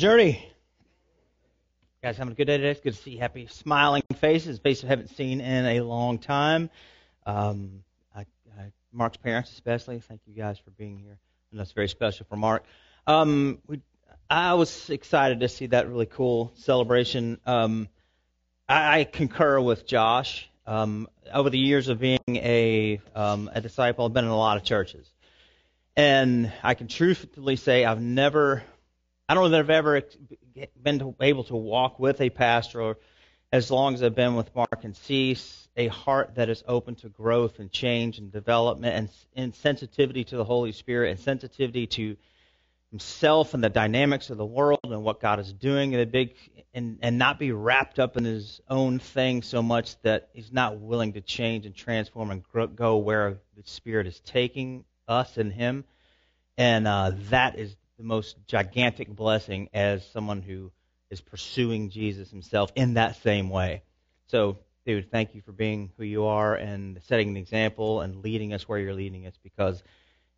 Journey. You guys having a good day today? It's good to see happy, smiling faces, faces I haven't seen in a long time. Um, I, I, Mark's parents, especially, thank you guys for being here. That's very special for Mark. Um, we, I was excited to see that really cool celebration. Um, I, I concur with Josh. Um, over the years of being a, um, a disciple, I've been in a lot of churches. And I can truthfully say I've never I don't know that I've ever been able to walk with a pastor, or as long as I've been with Mark and see a heart that is open to growth and change and development and, and sensitivity to the Holy Spirit and sensitivity to himself and the dynamics of the world and what God is doing and big and, and not be wrapped up in his own thing so much that he's not willing to change and transform and grow, go where the Spirit is taking us and him. And uh, that is the most gigantic blessing as someone who is pursuing Jesus himself in that same way. So, dude, thank you for being who you are and setting an example and leading us where you're leading us because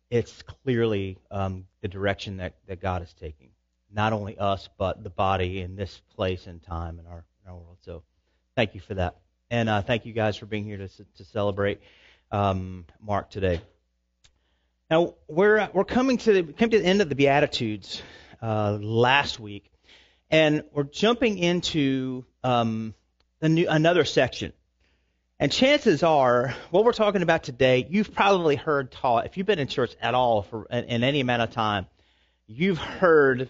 it's clearly um, the direction that, that God is taking. Not only us, but the body in this place and time in our, in our world. So, thank you for that. And uh, thank you guys for being here to, to celebrate um, Mark today. Now we're we're coming to the, came to the end of the Beatitudes uh, last week, and we're jumping into um, new, another section. And chances are, what we're talking about today, you've probably heard taught. If you've been in church at all for in, in any amount of time, you've heard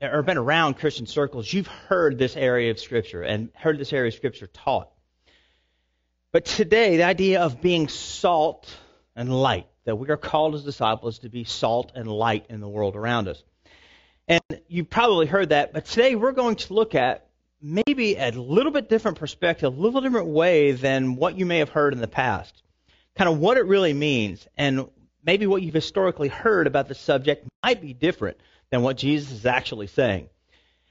or been around Christian circles, you've heard this area of Scripture and heard this area of Scripture taught. But today, the idea of being salt and light that we are called as disciples to be salt and light in the world around us. And you've probably heard that, but today we're going to look at maybe a little bit different perspective, a little different way than what you may have heard in the past. Kind of what it really means, and maybe what you've historically heard about the subject might be different than what Jesus is actually saying.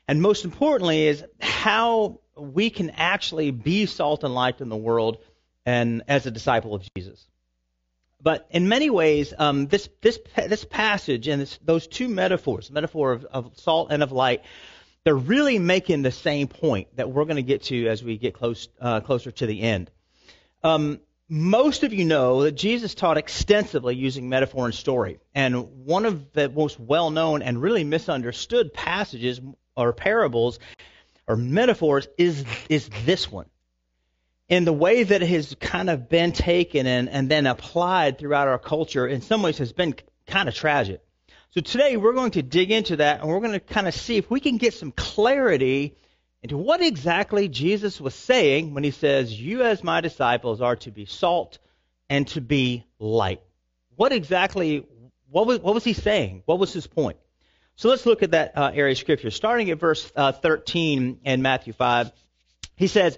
And most importantly, is how we can actually be salt and light in the world and as a disciple of Jesus. But in many ways, um, this, this, this passage and this, those two metaphors, metaphor of, of salt and of light, they're really making the same point that we're going to get to as we get close, uh, closer to the end. Um, most of you know that Jesus taught extensively using metaphor and story. And one of the most well known and really misunderstood passages or parables or metaphors is, is this one in the way that it has kind of been taken and, and then applied throughout our culture in some ways has been kind of tragic. So today we're going to dig into that and we're going to kind of see if we can get some clarity into what exactly Jesus was saying when he says, You as my disciples are to be salt and to be light. What exactly, what was, what was he saying? What was his point? So let's look at that uh, area of scripture. Starting at verse uh, 13 in Matthew 5, he says,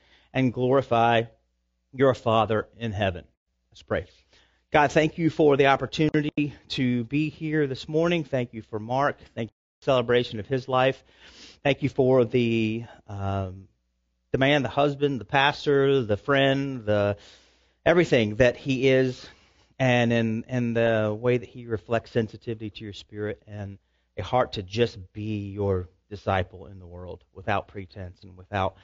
and glorify your Father in heaven. Let's pray. God, thank you for the opportunity to be here this morning. Thank you for Mark. Thank you for the celebration of his life. Thank you for the um, the man, the husband, the pastor, the friend, the everything that he is, and in in the way that he reflects sensitivity to your spirit and a heart to just be your disciple in the world without pretense and without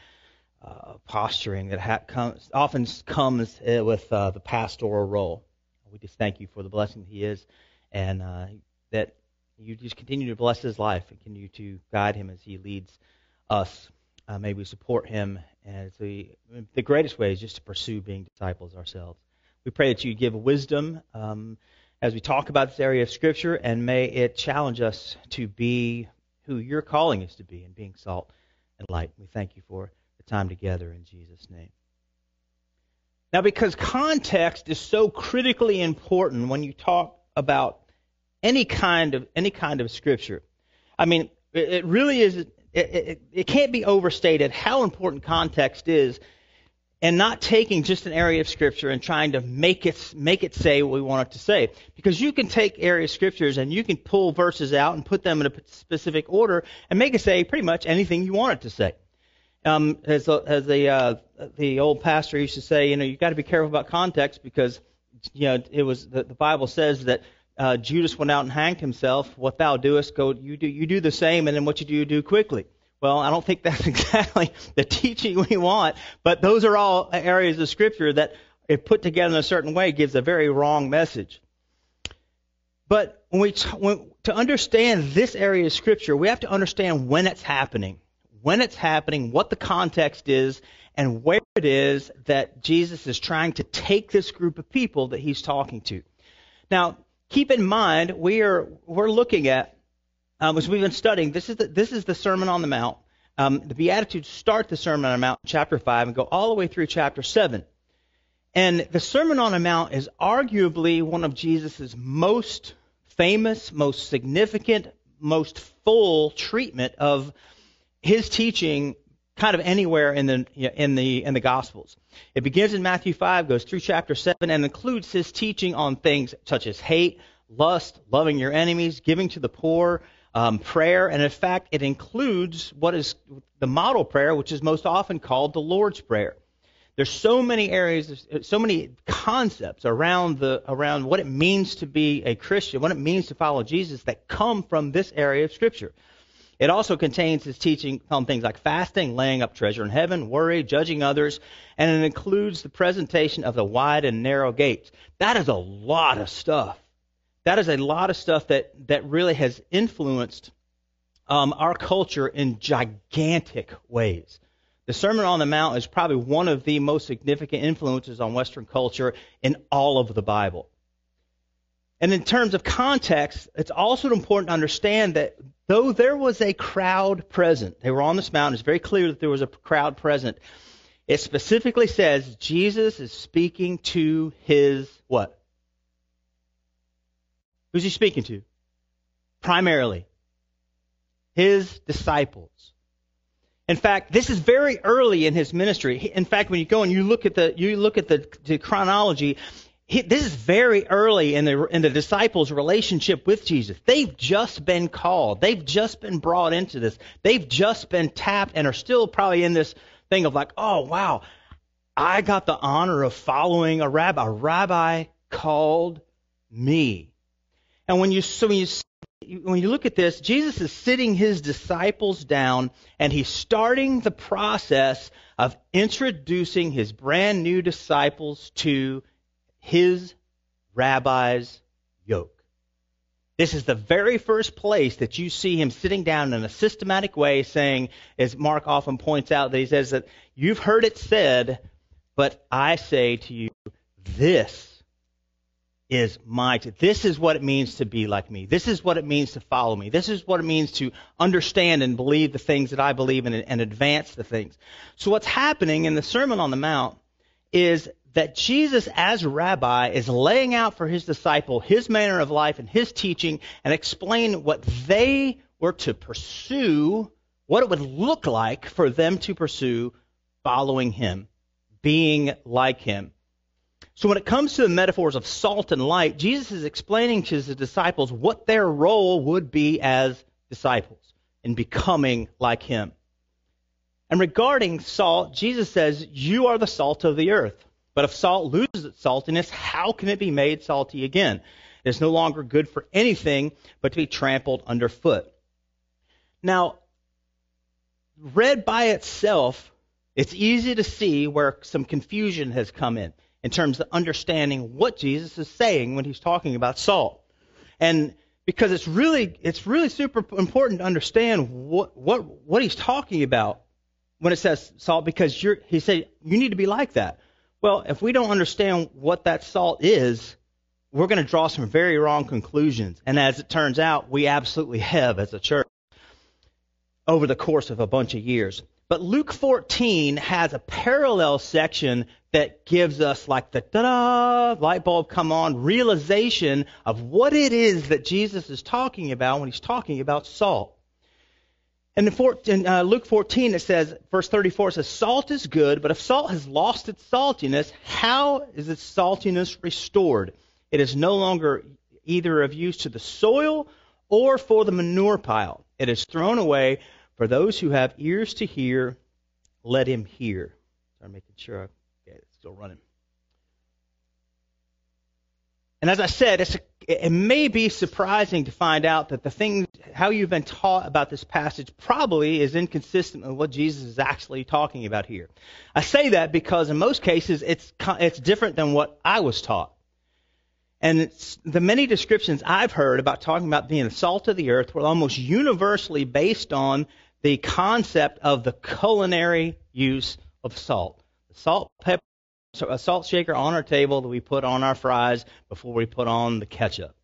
uh, posturing that ha- comes, often comes uh, with uh, the pastoral role. We just thank you for the blessing he is and uh, that you just continue to bless his life and continue to guide him as he leads us. Uh, may we support him as the, the greatest way is just to pursue being disciples ourselves. We pray that you give wisdom um, as we talk about this area of Scripture, and may it challenge us to be who you're calling us to be and being salt and light. We thank you for time together in Jesus' name. Now, because context is so critically important when you talk about any kind of any kind of scripture. I mean, It, it really is. It, it, it can't be overstated how important context is, and not taking just an area of scripture and trying to make it make it say what we want it to say. Because you can take area of scriptures and you can pull verses out and put them in a specific order and make it say pretty much anything you want it to say. Um, as as the uh, the old pastor used to say, you know, you've got to be careful about context because you know it was the, the Bible says that uh, Judas went out and hanged himself. What thou doest, go you do you do the same, and then what you do, you do quickly. Well, I don't think that's exactly the teaching we want, but those are all areas of Scripture that, if put together in a certain way, gives a very wrong message. But when we when, to understand this area of Scripture, we have to understand when it's happening when it's happening, what the context is, and where it is that Jesus is trying to take this group of people that he's talking to. Now, keep in mind, we are we're looking at um, as we've been studying. This is the, this is the Sermon on the Mount. Um, the Beatitudes start the Sermon on the Mount, chapter five, and go all the way through chapter seven. And the Sermon on the Mount is arguably one of Jesus' most famous, most significant, most full treatment of his teaching kind of anywhere in the in the in the Gospels. It begins in Matthew 5, goes through chapter 7, and includes his teaching on things such as hate, lust, loving your enemies, giving to the poor, um, prayer, and in fact, it includes what is the model prayer, which is most often called the Lord's Prayer. There's so many areas, so many concepts around the around what it means to be a Christian, what it means to follow Jesus, that come from this area of Scripture. It also contains his teaching on things like fasting, laying up treasure in heaven, worry, judging others, and it includes the presentation of the wide and narrow gates. That is a lot of stuff. That is a lot of stuff that, that really has influenced um, our culture in gigantic ways. The Sermon on the Mount is probably one of the most significant influences on Western culture in all of the Bible. And in terms of context, it's also important to understand that though there was a crowd present, they were on this mountain, it's very clear that there was a crowd present. It specifically says Jesus is speaking to his what? Who's he speaking to? Primarily. His disciples. In fact, this is very early in his ministry. In fact, when you go and you look at the you look at the, the chronology, he, this is very early in the in the disciples' relationship with Jesus. They've just been called. They've just been brought into this. They've just been tapped and are still probably in this thing of like, oh wow, I got the honor of following a rabbi. A rabbi called me. And when you so when you when you look at this, Jesus is sitting his disciples down and he's starting the process of introducing his brand new disciples to his rabbi's yoke. This is the very first place that you see him sitting down in a systematic way saying, as Mark often points out, that he says that you've heard it said, but I say to you, this is my, this is what it means to be like me. This is what it means to follow me. This is what it means to understand and believe the things that I believe in and advance the things. So what's happening in the Sermon on the Mount is that Jesus, as rabbi, is laying out for his disciple his manner of life and his teaching and explain what they were to pursue, what it would look like for them to pursue following him, being like him. So when it comes to the metaphors of salt and light, Jesus is explaining to his disciples what their role would be as disciples in becoming like him. And regarding salt, Jesus says, You are the salt of the earth. But if salt loses its saltiness, how can it be made salty again? It is no longer good for anything but to be trampled underfoot. Now, read by itself, it's easy to see where some confusion has come in in terms of understanding what Jesus is saying when he's talking about salt. And because it's really it's really super important to understand what what what he's talking about when it says salt because you're he said you need to be like that. Well, if we don't understand what that salt is, we're going to draw some very wrong conclusions. And as it turns out, we absolutely have as a church over the course of a bunch of years. But Luke 14 has a parallel section that gives us like the da-da, light bulb come on realization of what it is that Jesus is talking about when he's talking about salt. And in, in uh, Luke 14, it says, verse 34 it says, Salt is good, but if salt has lost its saltiness, how is its saltiness restored? It is no longer either of use to the soil or for the manure pile. It is thrown away. For those who have ears to hear, let him hear. I'm making sure I, okay, it's still running. And as I said, it may be surprising to find out that the things, how you've been taught about this passage probably is inconsistent with what Jesus is actually talking about here. I say that because in most cases it's, it's different than what I was taught. And the many descriptions I've heard about talking about being the salt of the earth were almost universally based on the concept of the culinary use of salt. Salt, pepper, a salt shaker on our table that we put on our fries before we put on the ketchup.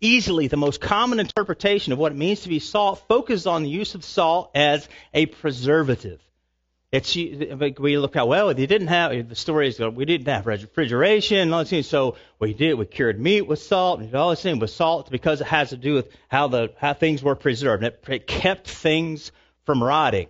Easily, the most common interpretation of what it means to be salt focuses on the use of salt as a preservative. It's we look at well, they didn't have the story is we didn't have refrigeration all things, so we did we cured meat with salt and all this thing with salt because it has to do with how the how things were preserved. It kept things from rotting.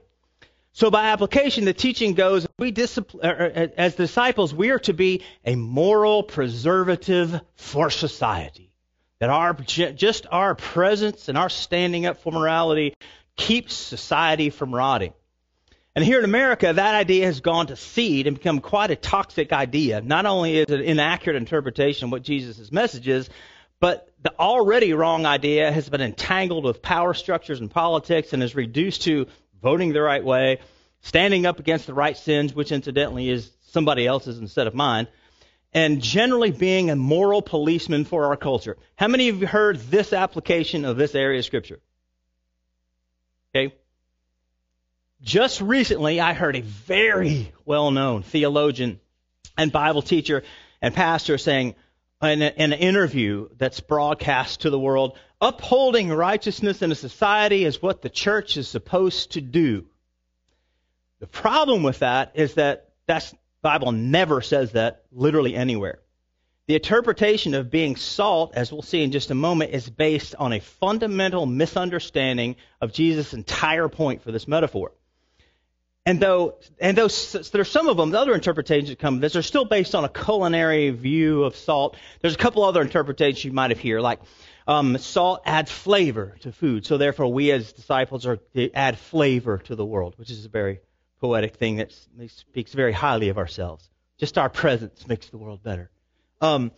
So by application, the teaching goes, we discipline, er, er, er, as disciples, we are to be a moral preservative for society. That our, just our presence and our standing up for morality keeps society from rotting. And here in America, that idea has gone to seed and become quite a toxic idea. Not only is it an inaccurate interpretation of what Jesus' message is, but the already wrong idea has been entangled with power structures and politics and is reduced to voting the right way, standing up against the right sins, which incidentally is somebody else's instead of mine, and generally being a moral policeman for our culture. How many of you heard this application of this area of Scripture? Okay. Just recently, I heard a very well known theologian and Bible teacher and pastor saying in, a, in an interview that's broadcast to the world upholding righteousness in a society is what the church is supposed to do. The problem with that is that the Bible never says that literally anywhere. The interpretation of being salt, as we'll see in just a moment, is based on a fundamental misunderstanding of Jesus' entire point for this metaphor. And though, and though there's some of them, the other interpretations that come, this are still based on a culinary view of salt. There's a couple other interpretations you might have heard, like um, salt adds flavor to food, so therefore we as disciples are to add flavor to the world, which is a very poetic thing that speaks very highly of ourselves. Just our presence makes the world better. Um,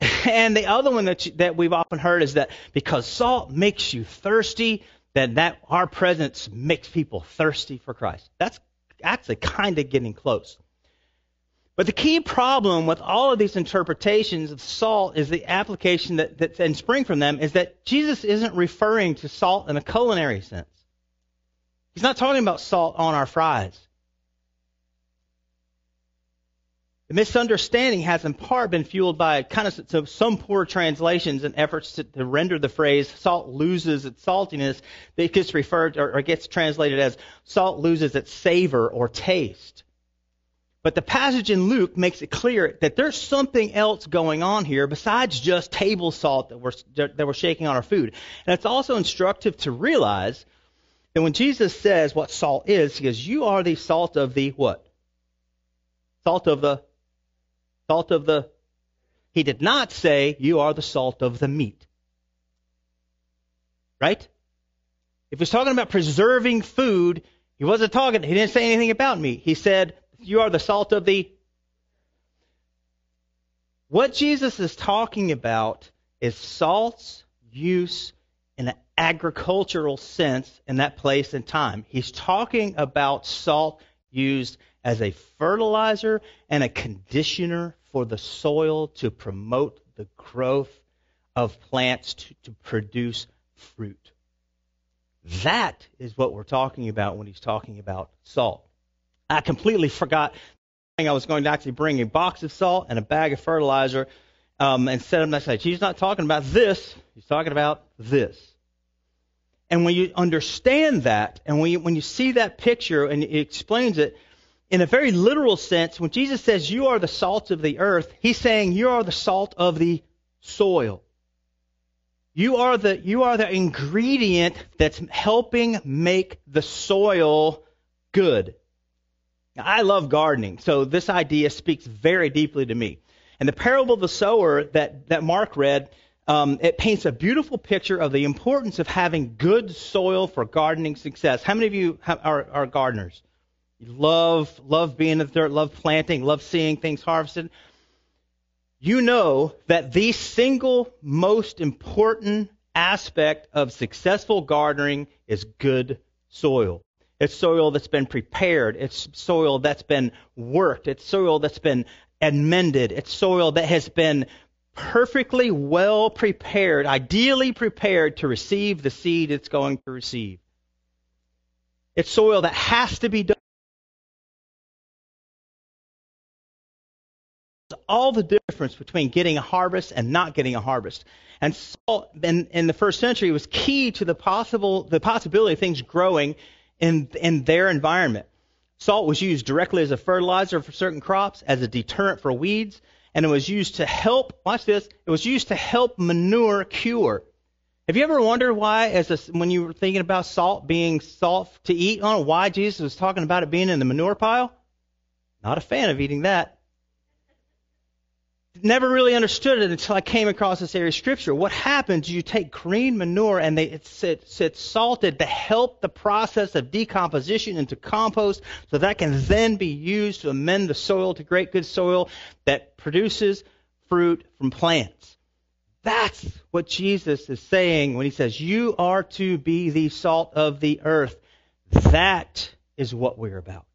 and the other one that you, that we've often heard is that because salt makes you thirsty, that that our presence makes people thirsty for Christ. That's actually kind of getting close. But the key problem with all of these interpretations of salt is the application that, that and spring from them is that Jesus isn't referring to salt in a culinary sense. He's not talking about salt on our fries. The misunderstanding has in part been fueled by kind of some poor translations and efforts to, to, render the phrase salt loses its saltiness. It gets referred or, or gets translated as salt loses its savor or taste. But the passage in Luke makes it clear that there's something else going on here besides just table salt that we're, that we're shaking on our food. And it's also instructive to realize that when Jesus says what salt is, he goes, You are the salt of the what? Salt of the salt of the he did not say you are the salt of the meat. Right? If he's talking about preserving food, he wasn't talking, he didn't say anything about meat. He said, You are the salt of the. What Jesus is talking about is salt's use in an agricultural sense in that place and time. He's talking about salt used as a fertilizer and a conditioner for the soil to promote the growth of plants to, to produce fruit. That is what we're talking about when he's talking about salt. I completely forgot I was going to actually bring a box of salt and a bag of fertilizer um, and set them aside. He's not talking about this. He's talking about this. And when you understand that, and when you, when you see that picture and it explains it, in a very literal sense, when Jesus says you are the salt of the earth, he's saying you are the salt of the soil. You are the, you are the ingredient that's helping make the soil good. I love gardening, so this idea speaks very deeply to me. And the parable of the sower that, that Mark read, um, it paints a beautiful picture of the importance of having good soil for gardening success. How many of you are, are gardeners? You love, love being in the dirt, love planting, love seeing things harvested. You know that the single most important aspect of successful gardening is good soil. It's soil that's been prepared. It's soil that's been worked. It's soil that's been amended. It's soil that has been perfectly well prepared, ideally prepared to receive the seed it's going to receive. It's soil that has to be done. All the difference between getting a harvest and not getting a harvest. And salt in, in the first century was key to the possible the possibility of things growing in in their environment. Salt was used directly as a fertilizer for certain crops, as a deterrent for weeds, and it was used to help, watch this, it was used to help manure cure. Have you ever wondered why, as a, when you were thinking about salt being salt to eat on, why Jesus was talking about it being in the manure pile? Not a fan of eating that never really understood it until I came across this area of scripture. What happens? You take green manure and they, it's, it's, it's salted to help the process of decomposition into compost, so that can then be used to amend the soil to great good soil that produces fruit from plants. That's what Jesus is saying when he says, "You are to be the salt of the earth." That is what we're about.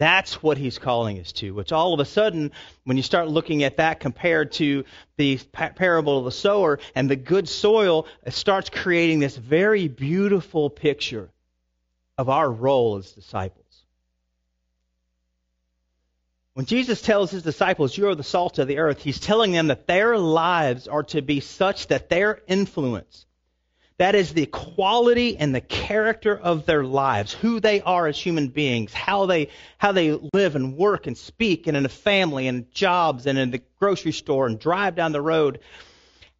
That's what he's calling us to, which all of a sudden, when you start looking at that compared to the parable of the sower and the good soil, it starts creating this very beautiful picture of our role as disciples. When Jesus tells his disciples, You are the salt of the earth, he's telling them that their lives are to be such that their influence, that is the quality and the character of their lives, who they are as human beings, how they how they live and work and speak and in a family and jobs and in the grocery store and drive down the road.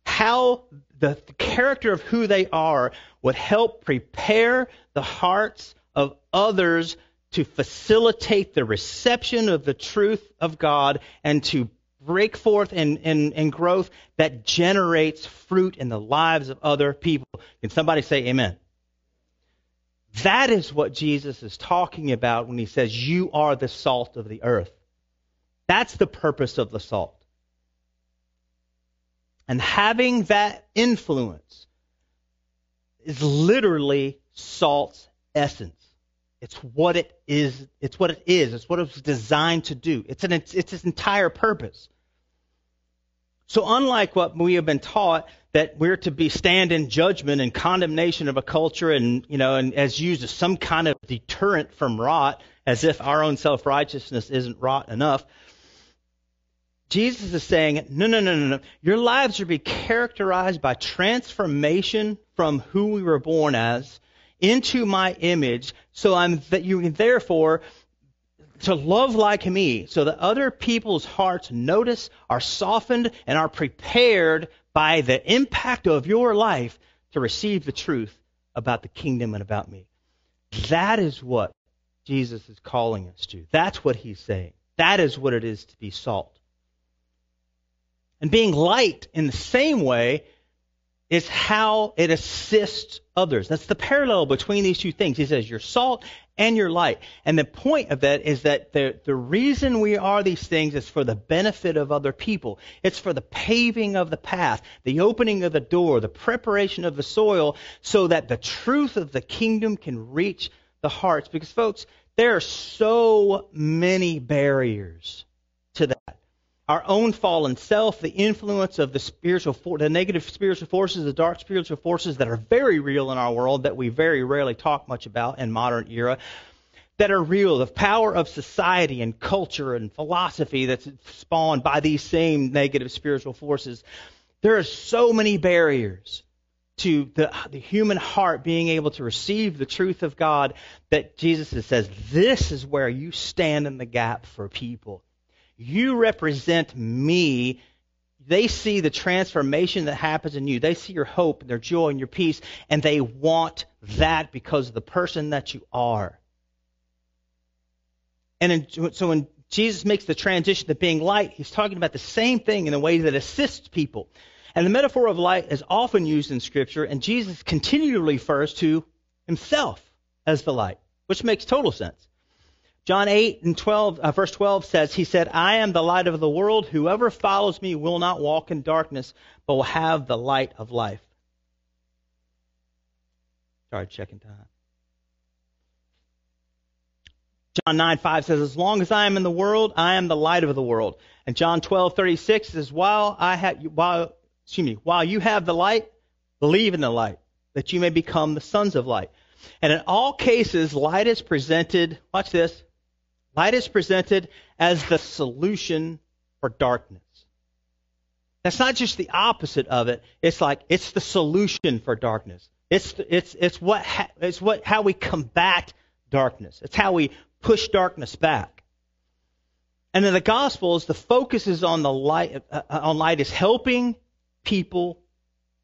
How the, the character of who they are would help prepare the hearts of others to facilitate the reception of the truth of God and to break forth in, in, growth that generates fruit in the lives of other people. Can somebody say amen? That is what Jesus is talking about when he says, You are the salt of the earth. That's the purpose of the salt. And having that influence is literally salt's essence. It's what it is. It's what it is. It's what it was designed to do. It's an it's its entire purpose. So unlike what we have been taught that we're to be stand in judgment and condemnation of a culture and you know and as used as some kind of deterrent from rot, as if our own self righteousness isn't rot enough. Jesus is saying, no, no, no, no, no. Your lives are to be characterized by transformation from who we were born as into my image, so I'm that you can therefore to love like me, so that other people's hearts notice, are softened, and are prepared by the impact of your life to receive the truth about the kingdom and about me. That is what Jesus is calling us to. That's what he's saying. That is what it is to be salt. And being light in the same way is how it assists others. That's the parallel between these two things. He says, You're salt and you're light. And the point of that is that the, the reason we are these things is for the benefit of other people. It's for the paving of the path, the opening of the door, the preparation of the soil, so that the truth of the kingdom can reach the hearts. Because, folks, there are so many barriers our own fallen self, the influence of the spiritual, for, the negative spiritual forces, the dark spiritual forces that are very real in our world that we very rarely talk much about in modern era, that are real, the power of society and culture and philosophy that's spawned by these same negative spiritual forces. There are so many barriers to the, the human heart being able to receive the truth of God that Jesus says, this is where you stand in the gap for people. You represent me. they see the transformation that happens in you. They see your hope and their joy and your peace, and they want that because of the person that you are. And in, so when Jesus makes the transition to being light, he's talking about the same thing in a way that assists people. And the metaphor of light is often used in Scripture, and Jesus continually refers to himself as the light, which makes total sense. John 8 and 12, uh, verse 12 says, He said, I am the light of the world. Whoever follows me will not walk in darkness, but will have the light of life. Sorry, checking time. John 9, 5 says, As long as I am in the world, I am the light of the world. And John 12, 36 says, While I have, while, excuse me, while you have the light, believe in the light, that you may become the sons of light. And in all cases, light is presented, watch this, light is presented as the solution for darkness. That's not just the opposite of it. It's like it's the solution for darkness. It's it's it's what it's what how we combat darkness. It's how we push darkness back. And in the Gospels, the focus is on the light. Uh, on light is helping people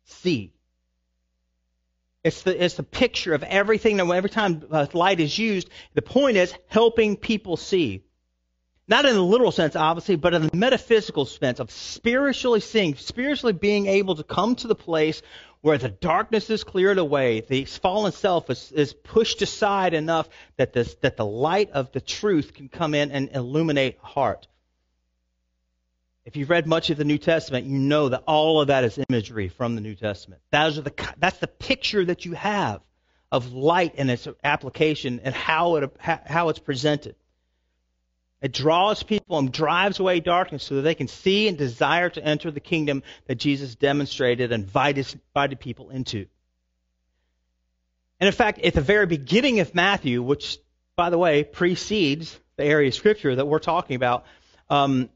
see. It's the it's the picture of everything. Every time uh, light is used, the point is helping people see. Not in the literal sense, obviously, but in the metaphysical sense of spiritually seeing, spiritually being able to come to the place where the darkness is cleared away, the fallen self is, is pushed aside enough that, this, that the light of the truth can come in and illuminate heart. If you've read much of the New Testament, you know that all of that is imagery from the New Testament. The, that's the picture that you have of light and its application and how, it, how it's presented. It draws people and drives away darkness so that they can see and desire to enter the kingdom that Jesus demonstrated and invited, invited people into. And in fact, at the very beginning of Matthew, which, by the way, precedes the area of Scripture that we're talking about, um,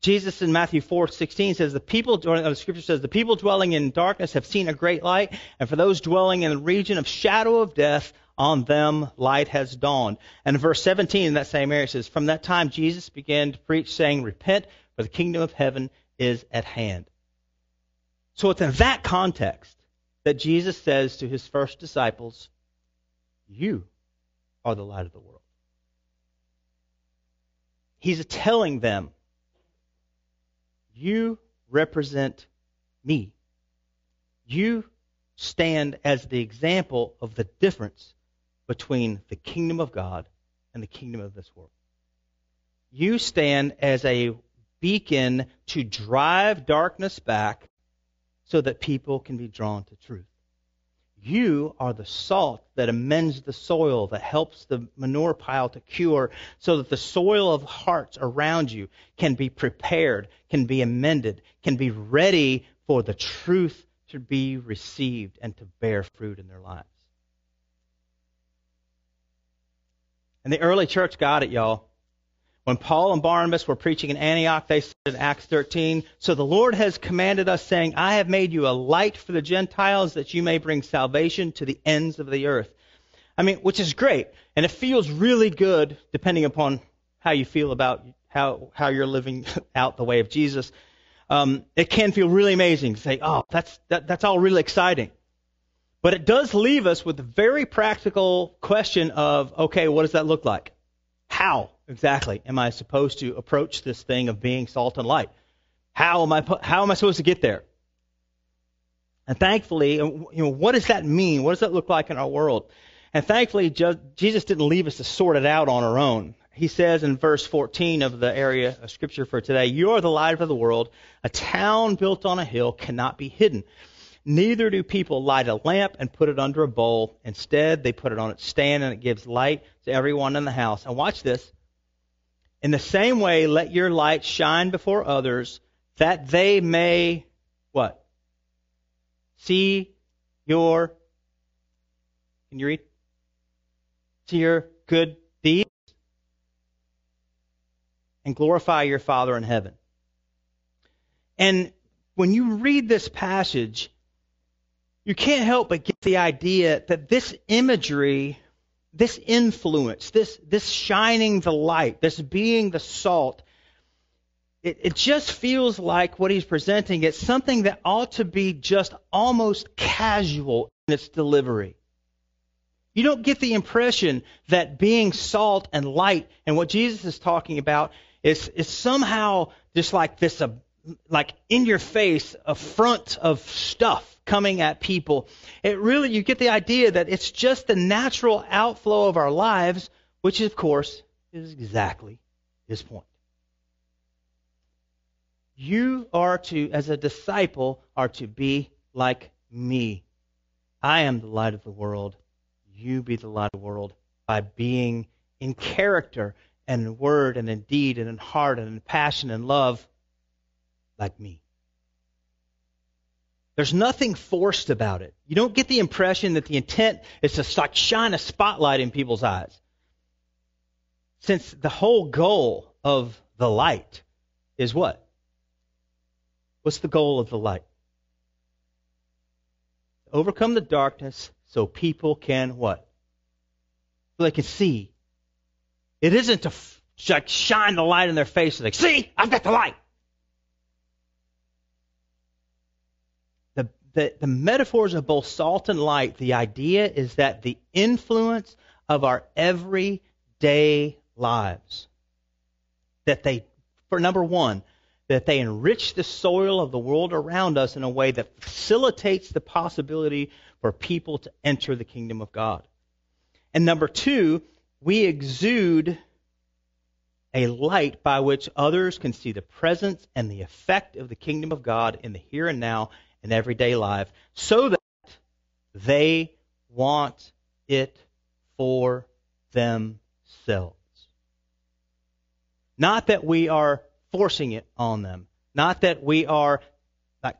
Jesus in Matthew 4:16 says the people the uh, scripture says the people dwelling in darkness have seen a great light and for those dwelling in the region of shadow of death on them light has dawned. And in verse 17 in that same area says, From that time Jesus began to preach, saying, Repent, for the kingdom of heaven is at hand. So it's in that context that Jesus says to his first disciples, You are the light of the world. He's telling them, You represent me. You stand as the example of the difference between the kingdom of God and the kingdom of this world. You stand as a beacon to drive darkness back so that people can be drawn to truth. You are the salt that amends the soil, that helps the manure pile to cure, so that the soil of hearts around you can be prepared, can be amended, can be ready for the truth to be received and to bear fruit in their lives. And the early church got it, y'all. When Paul and Barnabas were preaching in Antioch, they said in Acts 13, So the Lord has commanded us, saying, I have made you a light for the Gentiles, that you may bring salvation to the ends of the earth. I mean, which is great. And it feels really good, depending upon how you feel about how, how you're living out the way of Jesus. Um, it can feel really amazing to say, oh, that's, that, that's all really exciting. But it does leave us with the very practical question of, okay, what does that look like? How exactly am I supposed to approach this thing of being salt and light? How am I, how am I supposed to get there? And thankfully, uh, you know, what does that mean? What does that look like in our world? And thankfully, Jesus didn't leave us to sort it out on our own. He says in verse 14 of the area of scripture for today, You are the light of the world. A town built on a hill cannot be hidden. Neither do people light a lamp and put it under a bowl. Instead, they put it on its stand and it gives light to everyone in the house. And watch this. In the same way, let your light shine before others that they may, what? See your, can you read? See your good deeds and glorify your Father in heaven. And when you read this passage, you can't help but get the idea that this imagery, this influence, this, this shining the light, this being the salt, it, it just feels like what he's presenting is something that ought to be just almost casual in its delivery. You don't get the impression that being salt and light and what Jesus is talking about is, is somehow just like this, uh, like in your face affront of stuff coming at people. It really, you get the idea that it's just the natural outflow of our lives, which of course is exactly his point. You are to, as a disciple, are to be like me. I am the light of the world. You be the light of the world by being in character and in word and in deed and in heart and in passion and love like me. There's nothing forced about it. You don't get the impression that the intent is to shine a spotlight in people's eyes. Since the whole goal of the light is what? What's the goal of the light? Overcome the darkness so people can what? So they can see. It isn't to f- shine the light in their face and like, see, I've got the light. The, the, metaphors of both salt and light, the idea is that the influence of our everyday lives, that they, for number one, that they enrich the soil of the world around us in a way that facilitates the possibility for people to enter the kingdom of God. And number two, we exude a light by which others can see the presence and the effect of the kingdom of God in the here and now and everyday life so that they want it for themselves. Not that we are forcing it on them. Not that we are like,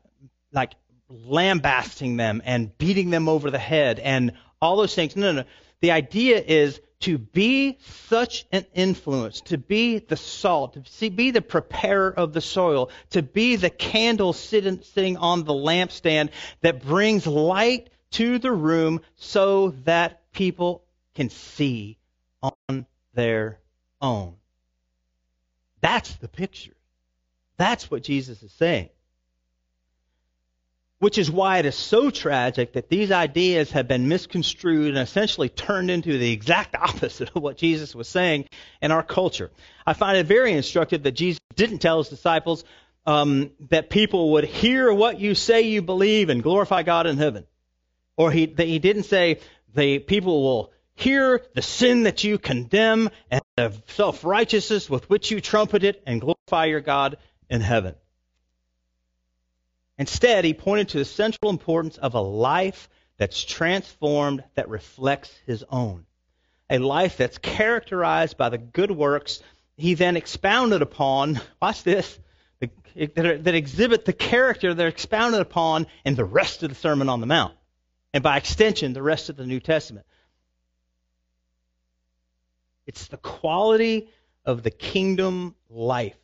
like lambasting them and beating them over the head and all those things. No, no, no. The idea is to be such an influence, to be the salt, to be the preparer of the soil, to be the candle sitting, sitting on the lampstand that brings light to the room so that people can see on their own. That's the picture. That's what Jesus is saying. Which is why it is so tragic that these ideas have been misconstrued and essentially turned into the exact opposite of what Jesus was saying in our culture. I find it very instructive that Jesus didn't tell his disciples um, that people would hear what you say you believe and glorify God in heaven. Or he, that he didn't say the people will hear the sin that you condemn and the self righteousness with which you trumpet it and glorify your God in heaven. Instead, he pointed to the central importance of a life that's transformed that reflects his own. A life that's characterized by the good works he then expounded upon. Watch this. That, exhibit the character that are expounded upon in the rest of the Sermon on the Mount. And by extension, the rest of the New Testament. It's the quality of the kingdom life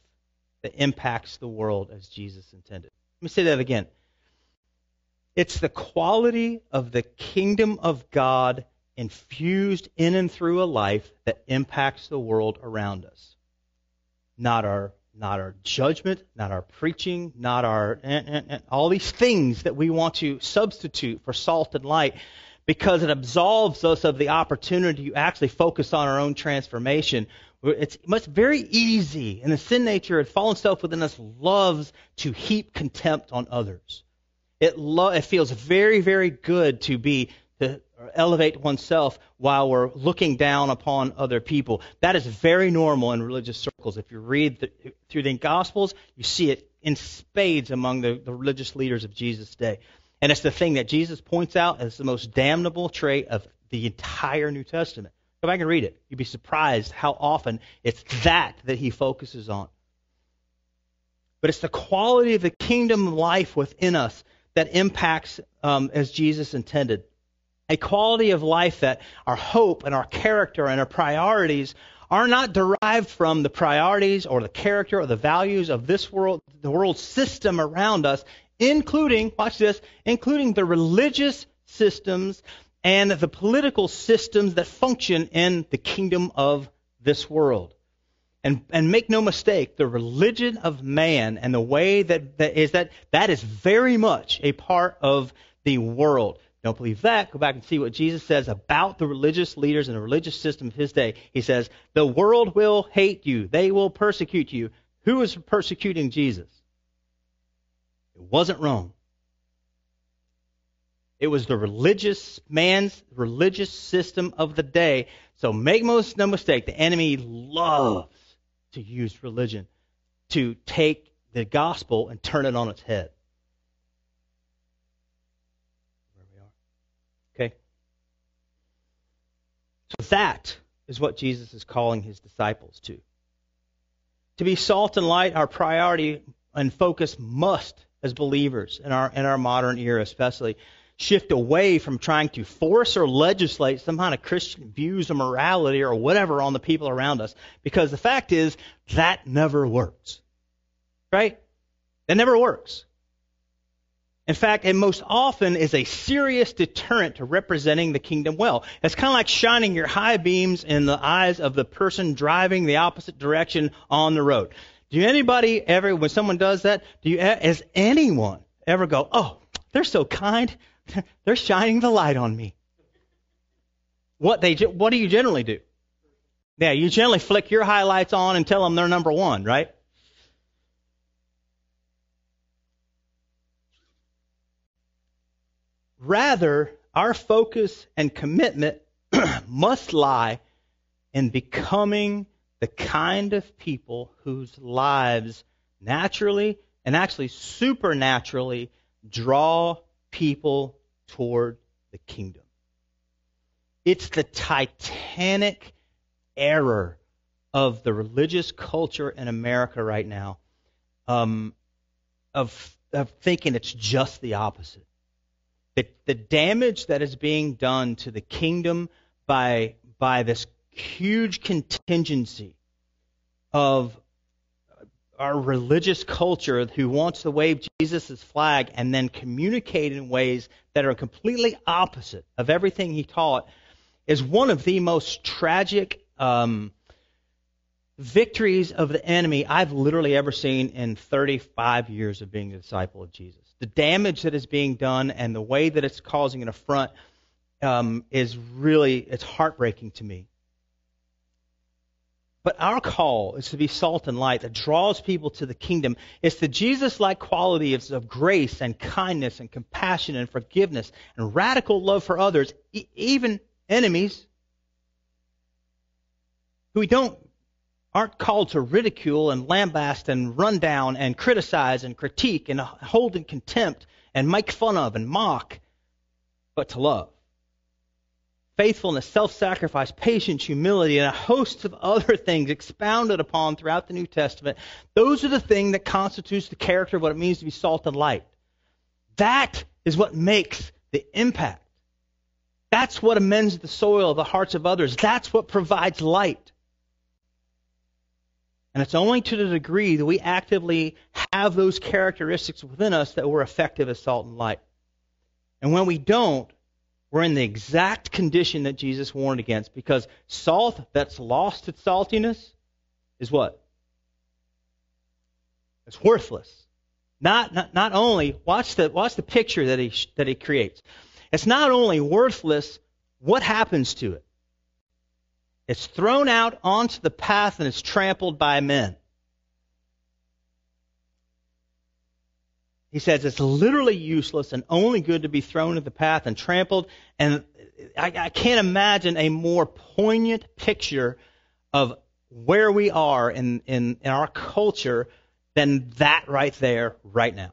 that impacts the world as Jesus intended. Let me say that again. It's the quality of the kingdom of God infused in and through a life that impacts the world around us. Not our not our judgment, not our preaching, not our and, and, and all these things that we want to substitute for salt and light because it absolves us of the opportunity to actually focus on our own transformation. It's much very easy, and the sin nature and fallen self within us loves to heap contempt on others. It, lo- it feels very, very good to be to elevate oneself while we're looking down upon other people. That is very normal in religious circles. If you read the, through the Gospels, you see it in spades among the, the religious leaders of Jesus' day. And it's the thing that Jesus points out as the most damnable trait of the entire New Testament. Go back and read it. You'd be surprised how often it's that that he focuses on. But it's the quality of the kingdom life within us that impacts um, as Jesus intended. A quality of life that our hope and our character and our priorities are not derived from the priorities or the character or the values of this world, the world system around us including, watch this, including the religious systems and the political systems that function in the kingdom of this world. And, and make no mistake, the religion of man and the way that, that is that that is very much a part of the world. Don't believe that? Go back and see what Jesus says about the religious leaders and the religious system of his day. He says, The world will hate you. They will persecute you. Who is persecuting Jesus? It wasn't Rome. It was the religious man's religious system of the day. So make most no mistake, the enemy loves to use religion to take the gospel and turn it on its head. Where we are. Okay? So that is what Jesus is calling his disciples to. To be salt and light, our priority and focus must, as believers in our in our modern era especially, shift away from trying to force or legislate some kind of Christian views of morality or whatever on the people around us. Because the fact is, that never works. Right? That never works. In fact, it most often is a serious deterrent to representing the kingdom well. It's kind of like shining your high beams in the eyes of the person driving the opposite direction on the road. Do anybody ever, when someone does that, do you, has anyone ever go, oh, they're so kind, they're shining the light on me. What they what do you generally do? Yeah, you generally flick your highlights on and tell them they're number one, right? Rather, our focus and commitment must lie in becoming the kind of people whose lives naturally and actually supernaturally draw people toward the kingdom. It's the titanic error of the religious culture in America right now um, of, of thinking it's just the opposite. The, the damage that is being done to the kingdom by, by this huge contingency of our religious culture who wants to wave Jesus' flag and then communicate in ways that are completely opposite of everything he taught is one of the most tragic um, victories of the enemy I've literally ever seen in 35 years of being a disciple of Jesus. The damage that is being done and the way that it's causing an affront um, is really it's heartbreaking to me. But our call is to be salt and light that draws people to the kingdom. It's the Jesus like qualities of grace and kindness and compassion and forgiveness and radical love for others, e- even enemies who we don't aren't called to ridicule and lambast and run down and criticize and critique and hold in contempt and make fun of and mock, but to love faithfulness, self sacrifice, patience, humility, and a host of other things expounded upon throughout the New Testament. Those are the things that constitutes the character of what it means to be salt and light. That is what makes the impact. That's what amends the soil of the hearts of others. That's what provides light. And it's only to the degree that we actively have those characteristics within us that we're effective as salt and light. And when we don't, we're in the exact condition that Jesus warned against because salt that's lost its saltiness is what? It's worthless. Not, not, not only, watch the, watch the picture that he, that he creates. It's not only worthless, what happens to it? It's thrown out onto the path and it's trampled by men. He says it's literally useless and only good to be thrown at the path and trampled. And I, I can't imagine a more poignant picture of where we are in, in, in our culture than that right there, right now.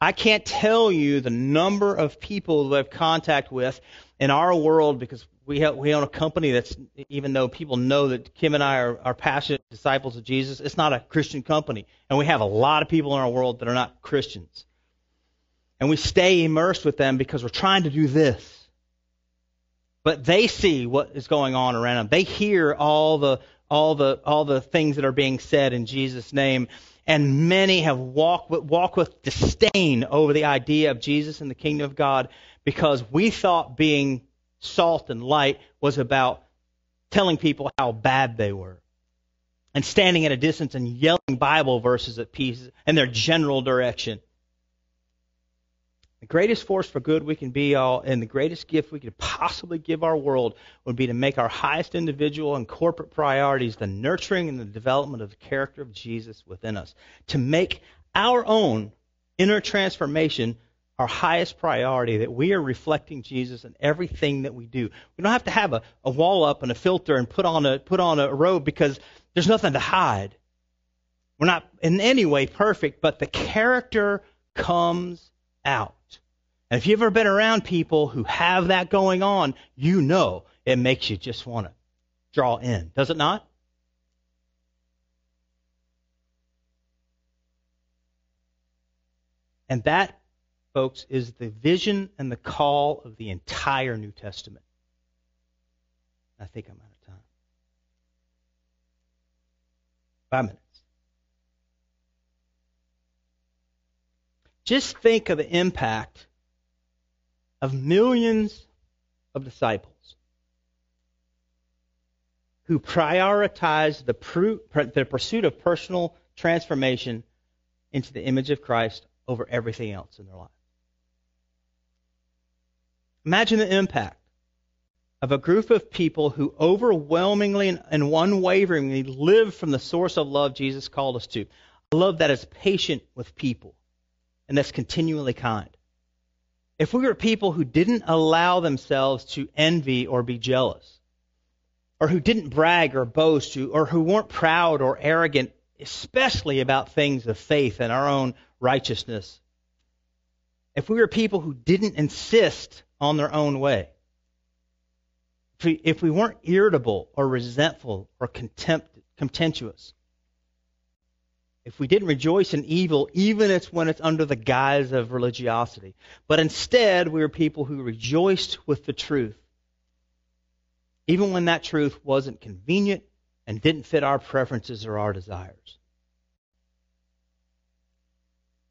I can't tell you the number of people who have contact with in our world because we have, we own a company that's even though people know that Kim and I are, are passionate disciples of Jesus, it's not a Christian company, and we have a lot of people in our world that are not Christians, and we stay immersed with them because we're trying to do this. But they see what is going on around them. They hear all the all the all the things that are being said in Jesus' name, and many have walked with, walk with disdain over the idea of Jesus and the kingdom of God because we thought being salt and light was about telling people how bad they were. and standing at a distance and yelling Bible verses at pieces and their general direction. The greatest force for good we can be all, and the greatest gift we could possibly give our world would be to make our highest individual and corporate priorities the nurturing and the development of the character of Jesus within us. To make our own inner transformation our highest priority, that we are reflecting Jesus in everything that we do. We don't have to have a, a wall up and a filter and put on a put on a robe because there's nothing to hide. We're not in any way perfect, but the character comes out. And if you've ever been around people who have that going on, you know it makes you just want to draw in, does it not? And that folks, is the vision and the call of the entire New Testament. I think I'm out of time. Five minutes. Just think of the impact of millions of disciples who prioritize the, the pursuit of personal transformation into the image of Christ over everything else in their life. Imagine the impact of a group of people who overwhelmingly and unwaveringly live from the source of love Jesus called us to. A love that is patient with people and that's continually kind. If we were people who didn't allow themselves to envy or be jealous, or who didn't brag or boast, or who weren't proud or arrogant, especially about things of faith and our own righteousness, if we were people who didn't insist on their own way. If we, if we weren't irritable or resentful or contempt, contemptuous, if we didn't rejoice in evil, even it's when it's under the guise of religiosity, but instead we were people who rejoiced with the truth, even when that truth wasn't convenient and didn't fit our preferences or our desires.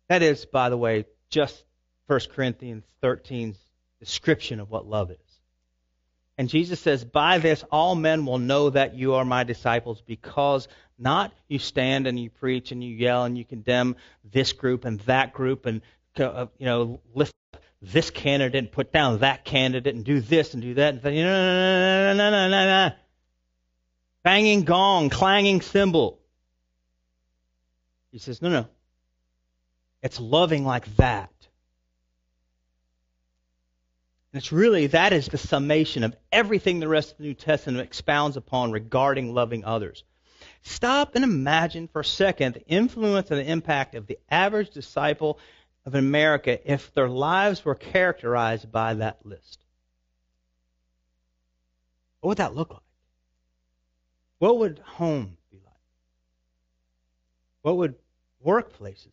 That is, by the way, just 1 Corinthians 13's description of what love is. And Jesus says, By this all men will know that you are my disciples because not you stand and you preach and you yell and you condemn this group and that group and uh, you know lift up this candidate and put down that candidate and do this and do that and no no no no no no no banging gong clanging cymbal. He says, no no, it's loving like that. It's really, that is the summation of everything the rest of the New Testament expounds upon regarding loving others. Stop and imagine for a second the influence and the impact of the average disciple of America if their lives were characterized by that list. What would that look like? What would home be like? What would workplaces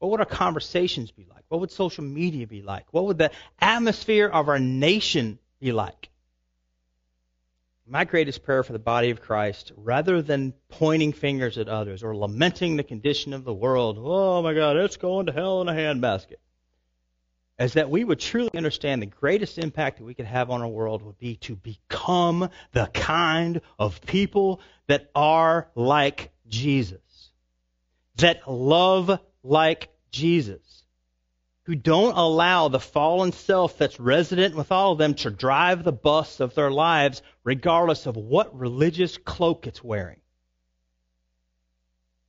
what would our conversations be like? What would social media be like? What would the atmosphere of our nation be like? My greatest prayer for the body of Christ, rather than pointing fingers at others or lamenting the condition of the world, oh my God, it's going to hell in a handbasket, is that we would truly understand the greatest impact that we could have on our world would be to become the kind of people that are like Jesus, that love like Jesus, who don't allow the fallen self that's resident with all of them to drive the bus of their lives, regardless of what religious cloak it's wearing.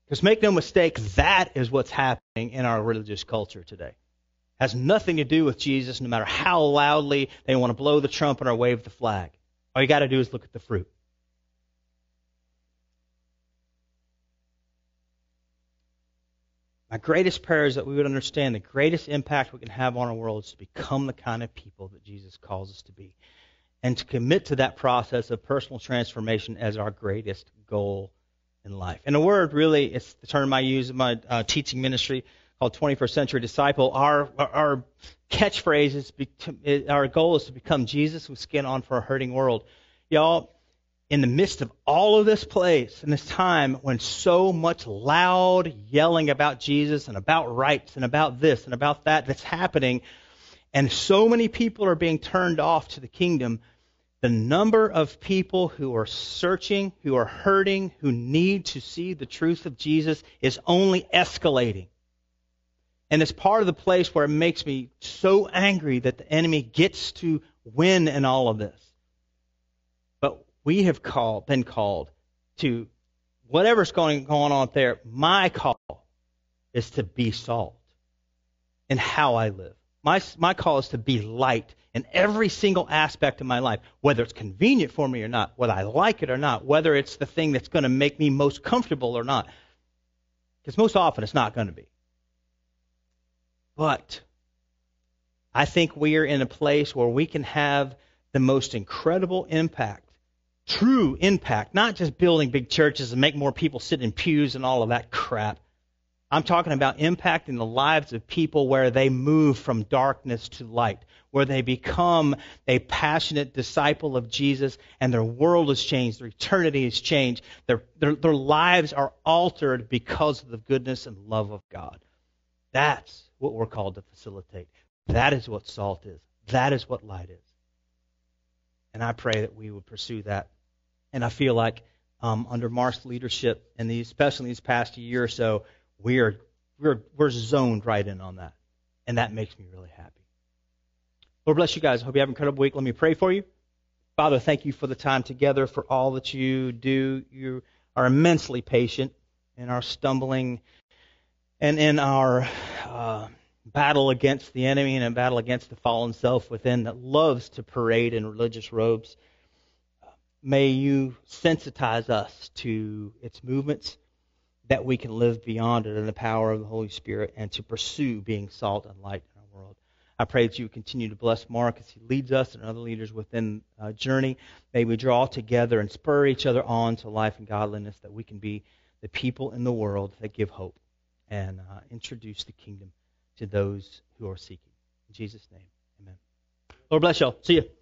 Because make no mistake, that is what's happening in our religious culture today. Has nothing to do with Jesus, no matter how loudly they want to blow the trumpet or wave the flag. All you got to do is look at the fruit. My greatest prayer is that we would understand the greatest impact we can have on our world is to become the kind of people that Jesus calls us to be. And to commit to that process of personal transformation as our greatest goal in life. And a word really, it's the term I use in my uh, teaching ministry called 21st Century Disciple. Our, our, catchphrase is, our goal is to become Jesus with skin on for a hurting world. Y'all, in the midst of all of this place, in this time when so much loud yelling about Jesus and about rights and about this and about that that's happening, and so many people are being turned off to the kingdom, the number of people who are searching, who are hurting, who need to see the truth of Jesus is only escalating. And it's part of the place where it makes me so angry that the enemy gets to win in all of this. We have called, been called to whatever's going, going on there. My call is to be salt in how I live. My, my call is to be light in every single aspect of my life, whether it's convenient for me or not, whether I like it or not, whether it's the thing that's going to make me most comfortable or not. Because most often it's not going to be. But I think we are in a place where we can have the most incredible impact, true impact, not just building big churches and make more people sit in pews and all of that crap. I'm talking about impacting the lives of people where they move from darkness to light, where they become a passionate disciple of Jesus and their world has changed, their eternity has changed, their, their, their lives are altered because of the goodness and love of God. That's what we're called to facilitate. That is what salt is. That is what light is. And I pray that we would pursue that. And I feel like um, under Mark's leadership, and these, especially these past year or so, we are we're we're zoned right in on that, and that makes me really happy. Lord bless you guys. I hope you have an incredible week. Let me pray for you. Father, thank you for the time together, for all that you do. You are immensely patient in our stumbling and in our uh, battle against the enemy and a battle against the fallen self within that loves to parade in religious robes. May you sensitize us to its movements that we can live beyond it in the power of the Holy Spirit and to pursue being salt and light in our world. I pray that you continue to bless Mark as he leads us and other leaders within uh, Journey. May we draw together and spur each other on to life and godliness that we can be the people in the world that give hope and uh, introduce the kingdom to those who are seeking. In Jesus' name, amen. Lord bless y'all. See you.